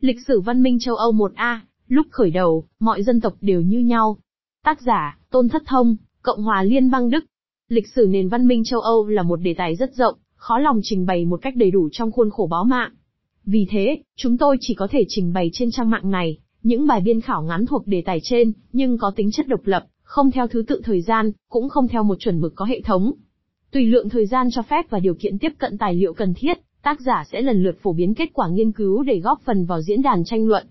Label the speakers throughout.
Speaker 1: Lịch sử văn minh châu Âu 1A, lúc khởi đầu, mọi dân tộc đều như nhau. Tác giả, Tôn Thất Thông, Cộng hòa Liên bang Đức. Lịch sử nền văn minh châu Âu là một đề tài rất rộng, khó lòng trình bày một cách đầy đủ trong khuôn khổ báo mạng. Vì thế, chúng tôi chỉ có thể trình bày trên trang mạng này, những bài biên khảo ngắn thuộc đề tài trên, nhưng có tính chất độc lập, không theo thứ tự thời gian, cũng không theo một chuẩn mực có hệ thống. Tùy lượng thời gian cho phép và điều kiện tiếp cận tài liệu cần thiết, tác giả sẽ lần lượt phổ biến kết quả nghiên cứu để góp phần vào diễn đàn tranh luận.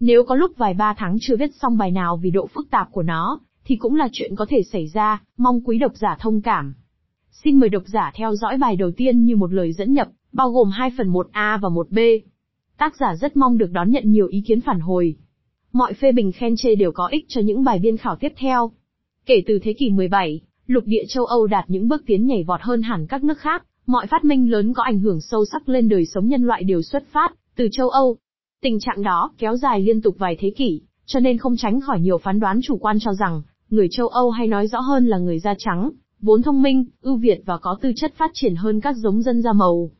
Speaker 1: Nếu có lúc vài ba tháng chưa viết xong bài nào vì độ phức tạp của nó, thì cũng là chuyện có thể xảy ra, mong quý độc giả thông cảm. Xin mời độc giả theo dõi bài đầu tiên như một lời dẫn nhập, bao gồm 2 phần 1A và 1B. Tác giả rất mong được đón nhận nhiều ý kiến phản hồi. Mọi phê bình khen chê đều có ích cho những bài biên khảo tiếp theo. Kể từ thế kỷ 17, lục địa châu Âu đạt những bước tiến nhảy vọt hơn hẳn các nước khác, mọi phát minh lớn có ảnh hưởng sâu sắc lên đời sống nhân loại đều xuất phát từ châu Âu. Tình trạng đó kéo dài liên tục vài thế kỷ, cho nên không tránh khỏi nhiều phán đoán chủ quan cho rằng, người châu Âu hay nói rõ hơn là người da trắng, vốn thông minh, ưu việt và có tư chất phát triển hơn các giống dân da màu.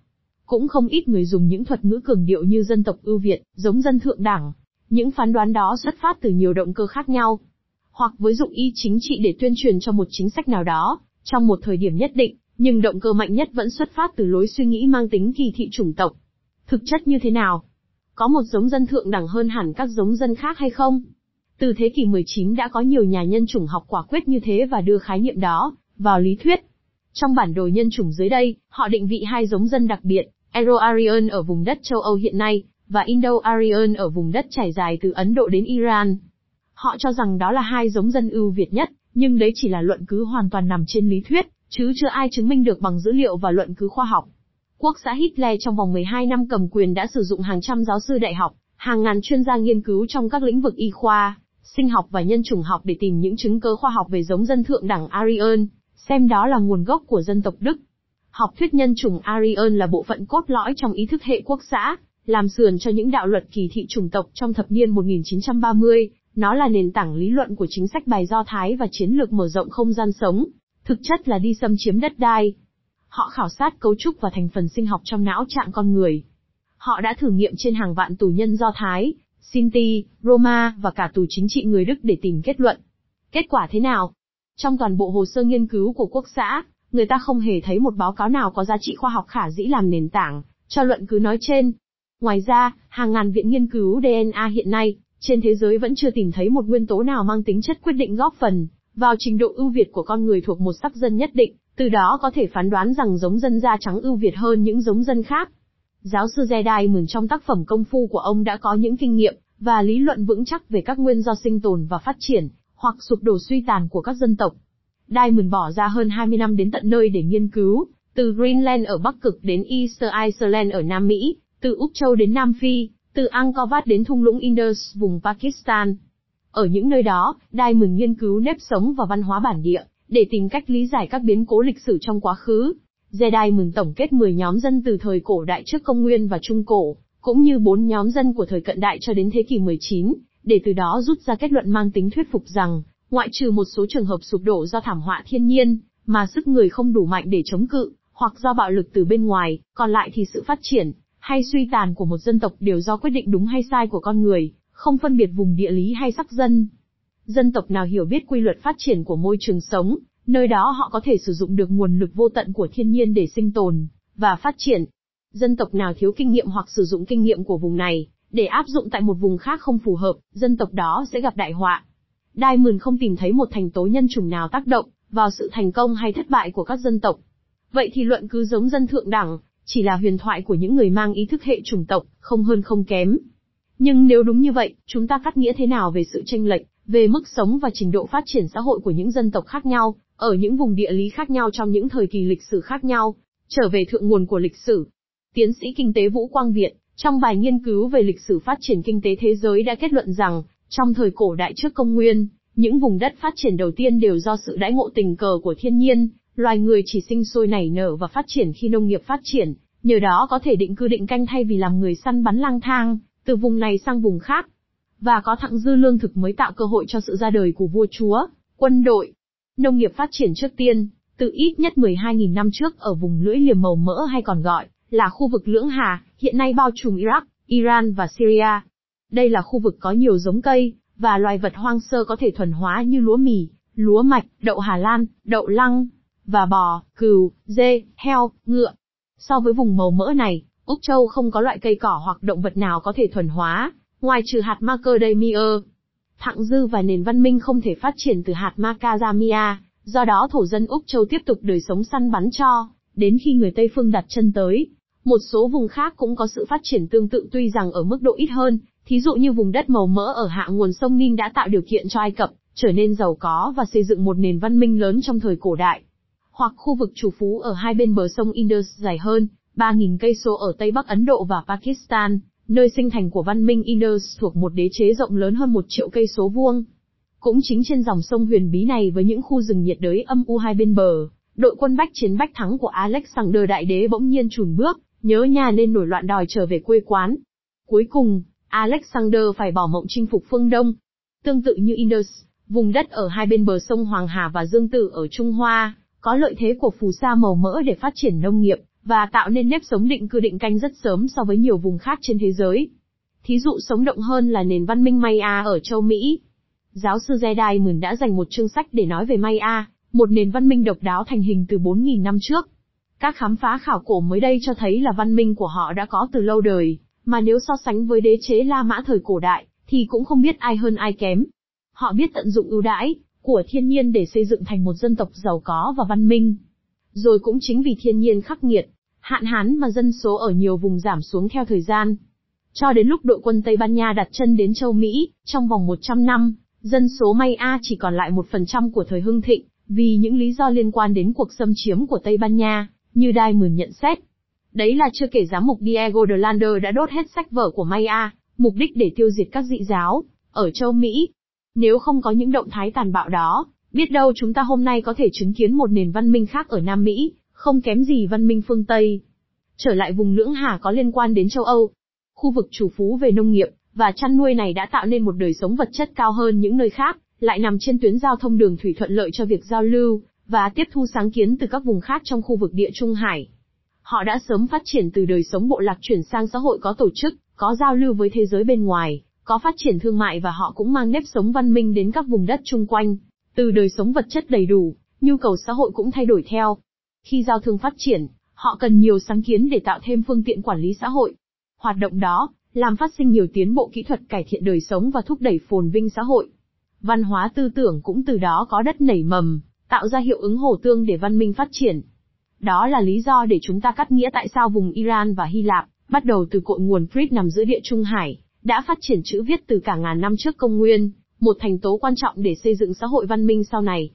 Speaker 1: Cũng không ít người dùng những thuật ngữ cường điệu như dân tộc ưu việt, giống dân thượng đẳng. Những phán đoán đó xuất phát từ nhiều động cơ khác nhau. Hoặc với dụng ý chính trị để tuyên truyền cho một chính sách nào đó, trong một thời điểm nhất định, nhưng động cơ mạnh nhất vẫn xuất phát từ lối suy nghĩ mang tính kỳ thị chủng tộc. Thực chất như thế nào? Có một giống dân thượng đẳng hơn hẳn các giống dân khác hay không? Từ thế kỷ 19 đã có nhiều nhà nhân chủng học quả quyết như thế và đưa khái niệm đó vào lý thuyết. Trong bản đồ nhân chủng dưới đây, họ định vị hai giống dân đặc biệt, Euro-Aryan ở vùng đất châu Âu hiện nay, và Indo-Aryan ở vùng đất trải dài từ Ấn Độ đến Iran. Họ cho rằng đó là hai giống dân ưu việt nhất, nhưng đấy chỉ là luận cứ hoàn toàn nằm trên lý thuyết, chứ chưa ai chứng minh được bằng dữ liệu và luận cứ khoa học. Quốc xã Hitler trong vòng 12 năm cầm quyền đã sử dụng hàng trăm giáo sư đại học, hàng ngàn chuyên gia nghiên cứu trong các lĩnh vực y khoa, sinh học và nhân chủng học để tìm những chứng cứ khoa học về giống dân thượng đẳng Aryan, xem đó là nguồn gốc của dân tộc Đức. Học thuyết nhân chủng Aryan là bộ phận cốt lõi trong ý thức hệ quốc xã, làm sườn cho những đạo luật kỳ thị chủng tộc trong thập niên 1930, nó là nền tảng lý luận của chính sách bài Do Thái và chiến lược mở rộng không gian sống, thực chất là đi xâm chiếm đất đai. Họ khảo sát cấu trúc và thành phần sinh học trong não trạng con người. Họ đã thử nghiệm trên hàng vạn tù nhân Do Thái, Sinti, Roma và cả tù chính trị người Đức để tìm kết luận. Kết quả thế nào? Trong toàn bộ hồ sơ nghiên cứu của quốc xã, người ta không hề thấy một báo cáo nào có giá trị khoa học khả dĩ làm nền tảng cho luận cứ nói trên. Ngoài ra, hàng ngàn viện nghiên cứu DNA hiện nay, trên thế giới vẫn chưa tìm thấy một nguyên tố nào mang tính chất quyết định góp phần vào trình độ ưu việt của con người thuộc một sắc dân nhất định, từ đó có thể phán đoán rằng giống dân da trắng ưu việt hơn những giống dân khác. Giáo sư Jedi Mừng trong tác phẩm công phu của ông đã có những kinh nghiệm và lý luận vững chắc về các nguyên do sinh tồn và phát triển, hoặc sụp đổ suy tàn của các dân tộc. Diamond bỏ ra hơn 20 năm đến tận nơi để nghiên cứu, từ Greenland ở Bắc Cực đến Easter Island ở Nam Mỹ, từ Úc Châu đến Nam Phi, từ Angkor Wat đến thung lũng Indus vùng Pakistan. Ở những nơi đó, Diamond nghiên cứu nếp sống và văn hóa bản địa, để tìm cách lý giải các biến cố lịch sử trong quá khứ. Jedi mừng tổng kết 10 nhóm dân từ thời cổ đại trước công nguyên và trung cổ, cũng như 4 nhóm dân của thời cận đại cho đến thế kỷ 19, để từ đó rút ra kết luận mang tính thuyết phục rằng, ngoại trừ một số trường hợp sụp đổ do thảm họa thiên nhiên, mà sức người không đủ mạnh để chống cự, hoặc do bạo lực từ bên ngoài, còn lại thì sự phát triển, hay suy tàn của một dân tộc đều do quyết định đúng hay sai của con người, không phân biệt vùng địa lý hay sắc dân. Dân tộc nào hiểu biết quy luật phát triển của môi trường sống, nơi đó họ có thể sử dụng được nguồn lực vô tận của thiên nhiên để sinh tồn và phát triển. Dân tộc nào thiếu kinh nghiệm hoặc sử dụng kinh nghiệm của vùng này để áp dụng tại một vùng khác không phù hợp, dân tộc đó sẽ gặp đại họa. Diamond không tìm thấy một thành tố nhân chủng nào tác động vào sự thành công hay thất bại của các dân tộc. Vậy thì luận cứ giống dân thượng đẳng, chỉ là huyền thoại của những người mang ý thức hệ chủng tộc, không hơn không kém. Nhưng nếu đúng như vậy, chúng ta cắt nghĩa thế nào về sự tranh lệch, về mức sống và trình độ phát triển xã hội của những dân tộc khác nhau, ở những vùng địa lý khác nhau trong những thời kỳ lịch sử khác nhau, trở về thượng nguồn của lịch sử. Tiến sĩ kinh tế Vũ Quang Viện, trong bài nghiên cứu về lịch sử phát triển kinh tế thế giới đã kết luận rằng, trong thời cổ đại trước công nguyên, những vùng đất phát triển đầu tiên đều do sự đãi ngộ tình cờ của thiên nhiên, loài người chỉ sinh sôi nảy nở và phát triển khi nông nghiệp phát triển, nhờ đó có thể định cư định canh thay vì làm người săn bắn lang thang, từ vùng này sang vùng khác. Và có thặng dư lương thực mới tạo cơ hội cho sự ra đời của vua chúa, quân đội. Nông nghiệp phát triển trước tiên, từ ít nhất 12.000 năm trước ở vùng lưỡi liềm màu mỡ hay còn gọi là khu vực Lưỡng Hà, hiện nay bao trùm Iraq, Iran và Syria. Đây là khu vực có nhiều giống cây, và loài vật hoang sơ có thể thuần hóa như lúa mì, lúa mạch, đậu Hà Lan, đậu lăng, và bò, cừu, dê, heo, ngựa. So với vùng màu mỡ này, Úc Châu không có loại cây cỏ hoặc động vật nào có thể thuần hóa, ngoài trừ hạt macadamia. Thặng dư và nền văn minh không thể phát triển từ hạt macadamia, do đó thổ dân Úc Châu tiếp tục đời sống săn bắn cho, đến khi người Tây Phương đặt chân tới. Một số vùng khác cũng có sự phát triển tương tự tuy rằng ở mức độ ít hơn, thí dụ như vùng đất màu mỡ ở hạ nguồn sông Ninh đã tạo điều kiện cho Ai Cập trở nên giàu có và xây dựng một nền văn minh lớn trong thời cổ đại. Hoặc khu vực chủ phú ở hai bên bờ sông Indus dài hơn 3.000 cây số ở Tây Bắc Ấn Độ và Pakistan, nơi sinh thành của văn minh Indus thuộc một đế chế rộng lớn hơn một triệu cây số vuông. Cũng chính trên dòng sông huyền bí này với những khu rừng nhiệt đới âm u hai bên bờ, đội quân bách chiến bách thắng của Alexander Đại Đế bỗng nhiên chùn bước, nhớ nhà nên nổi loạn đòi trở về quê quán. Cuối cùng, Alexander phải bỏ mộng chinh phục phương Đông. Tương tự như Indus, vùng đất ở hai bên bờ sông Hoàng Hà và Dương Tử ở Trung Hoa, có lợi thế của phù sa màu mỡ để phát triển nông nghiệp, và tạo nên nếp sống định cư định canh rất sớm so với nhiều vùng khác trên thế giới. Thí dụ sống động hơn là nền văn minh Maya ở châu Mỹ. Giáo sư Jedi Mừng đã dành một chương sách để nói về Maya, một nền văn minh độc đáo thành hình từ 4.000 năm trước. Các khám phá khảo cổ mới đây cho thấy là văn minh của họ đã có từ lâu đời, mà nếu so sánh với đế chế La Mã thời cổ đại, thì cũng không biết ai hơn ai kém. Họ biết tận dụng ưu đãi của thiên nhiên để xây dựng thành một dân tộc giàu có và văn minh. Rồi cũng chính vì thiên nhiên khắc nghiệt, hạn hán mà dân số ở nhiều vùng giảm xuống theo thời gian. Cho đến lúc đội quân Tây Ban Nha đặt chân đến châu Mỹ, trong vòng 100 năm, dân số Maya chỉ còn lại 1% của thời hưng thịnh, vì những lý do liên quan đến cuộc xâm chiếm của Tây Ban Nha, như Đai Mười nhận xét. Đấy là chưa kể giám mục Diego de Lander đã đốt hết sách vở của Maya, mục đích để tiêu diệt các dị giáo, ở châu Mỹ. Nếu không có những động thái tàn bạo đó, biết đâu chúng ta hôm nay có thể chứng kiến một nền văn minh khác ở Nam Mỹ, không kém gì văn minh phương Tây. Trở lại vùng lưỡng hà có liên quan đến châu Âu. Khu vực chủ phú về nông nghiệp và chăn nuôi này đã tạo nên một đời sống vật chất cao hơn những nơi khác, lại nằm trên tuyến giao thông đường thủy thuận lợi cho việc giao lưu và tiếp thu sáng kiến từ các vùng khác trong khu vực địa Trung Hải. Họ đã sớm phát triển từ đời sống bộ lạc chuyển sang xã hội có tổ chức, có giao lưu với thế giới bên ngoài, có phát triển thương mại và họ cũng mang nếp sống văn minh đến các vùng đất chung quanh. Từ đời sống vật chất đầy đủ, nhu cầu xã hội cũng thay đổi theo. Khi giao thương phát triển, họ cần nhiều sáng kiến để tạo thêm phương tiện quản lý xã hội. Hoạt động đó, làm phát sinh nhiều tiến bộ kỹ thuật cải thiện đời sống và thúc đẩy phồn vinh xã hội. Văn hóa tư tưởng cũng từ đó có đất nảy mầm, tạo ra hiệu ứng hồ tương để văn minh phát triển. Đó là lý do để chúng ta cắt nghĩa tại sao vùng Iran và Hy Lạp, bắt đầu từ cội nguồn Crete nằm giữa địa Trung Hải, đã phát triển chữ viết từ cả ngàn năm trước công nguyên, một thành tố quan trọng để xây dựng xã hội văn minh sau này.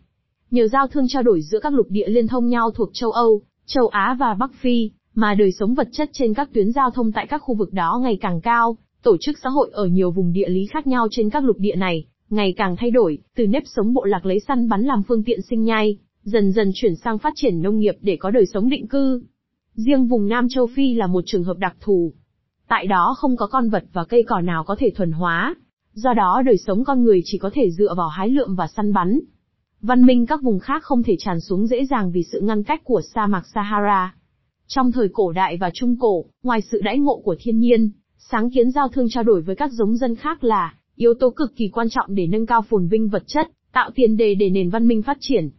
Speaker 1: Nhờ giao thương trao đổi giữa các lục địa liên thông nhau thuộc châu Âu, châu Á và Bắc Phi, mà đời sống vật chất trên các tuyến giao thông tại các khu vực đó ngày càng cao, tổ chức xã hội ở nhiều vùng địa lý khác nhau trên các lục địa này, ngày càng thay đổi, từ nếp sống bộ lạc lấy săn bắn làm phương tiện sinh nhai, dần dần chuyển sang phát triển nông nghiệp để có đời sống định cư. Riêng vùng Nam châu Phi là một trường hợp đặc thù. Tại đó không có con vật và cây cỏ nào có thể thuần hóa, do đó đời sống con người chỉ có thể dựa vào hái lượm và săn bắn. Văn minh các vùng khác không thể tràn xuống dễ dàng vì sự ngăn cách của sa mạc Sahara. Trong thời cổ đại và trung cổ, ngoài sự đãi ngộ của thiên nhiên, sáng kiến giao thương trao đổi với các giống dân khác là yếu tố cực kỳ quan trọng để nâng cao phồn vinh vật chất, tạo tiền đề để nền văn minh phát triển.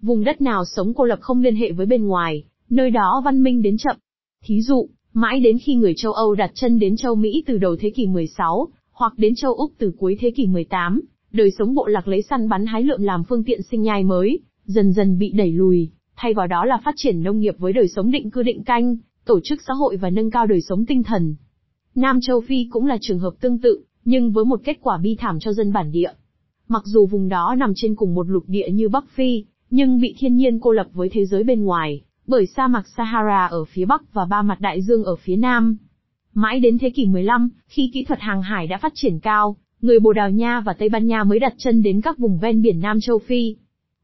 Speaker 1: Vùng đất nào sống cô lập không liên hệ với bên ngoài, nơi đó văn minh đến chậm. Thí dụ, mãi đến khi người châu Âu đặt chân đến châu Mỹ từ đầu thế kỷ 16, hoặc đến châu Úc từ cuối thế kỷ 18, đời sống bộ lạc lấy săn bắn hái lượm làm phương tiện sinh nhai mới, dần dần bị đẩy lùi, thay vào đó là phát triển nông nghiệp với đời sống định cư định canh, tổ chức xã hội và nâng cao đời sống tinh thần. Nam châu Phi cũng là trường hợp tương tự, nhưng với một kết quả bi thảm cho dân bản địa. Mặc dù vùng đó nằm trên cùng một lục địa như Bắc Phi, nhưng bị thiên nhiên cô lập với thế giới bên ngoài, bởi sa mạc Sahara ở phía Bắc và ba mặt đại dương ở phía Nam. Mãi đến thế kỷ 15, khi kỹ thuật hàng hải đã phát triển cao, người Bồ Đào Nha và Tây Ban Nha mới đặt chân đến các vùng ven biển Nam châu Phi.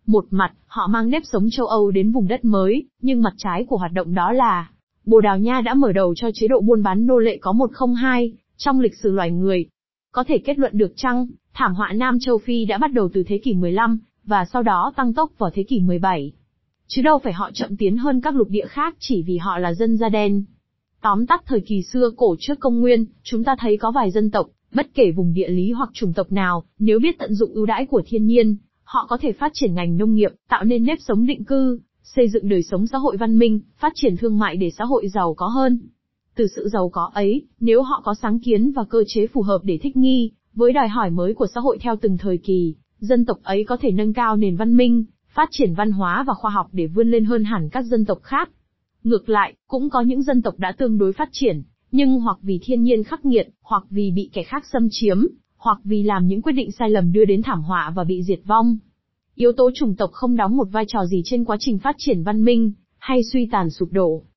Speaker 1: Một mặt, họ mang nếp sống châu Âu đến vùng đất mới, nhưng mặt trái của hoạt động đó là, Bồ Đào Nha đã mở đầu cho chế độ buôn bán nô lệ có 102, trong lịch sử loài người. Có thể kết luận được chăng, thảm họa Nam châu Phi đã bắt đầu từ thế kỷ 15, và sau đó tăng tốc vào thế kỷ 17. Chứ đâu phải họ chậm tiến hơn các lục địa khác chỉ vì họ là dân da đen. Tóm tắt thời kỳ xưa cổ trước công nguyên, chúng ta thấy có vài dân tộc, bất kể vùng địa lý hoặc chủng tộc nào, nếu biết tận dụng ưu đãi của thiên nhiên, họ có thể phát triển ngành nông nghiệp, tạo nên nếp sống định cư, xây dựng đời sống xã hội văn minh, phát triển thương mại để xã hội giàu có hơn. Từ sự giàu có ấy, nếu họ có sáng kiến và cơ chế phù hợp để thích nghi với đòi hỏi mới của xã hội theo từng thời kỳ, dân tộc ấy có thể nâng cao nền văn minh, phát triển văn hóa và khoa học để vươn lên hơn hẳn các dân tộc khác. Ngược lại, cũng có những dân tộc đã tương đối phát triển, nhưng hoặc vì thiên nhiên khắc nghiệt, hoặc vì bị kẻ khác xâm chiếm, hoặc vì làm những quyết định sai lầm đưa đến thảm họa và bị diệt vong. Yếu tố chủng tộc không đóng một vai trò gì trên quá trình phát triển văn minh, hay suy tàn sụp đổ.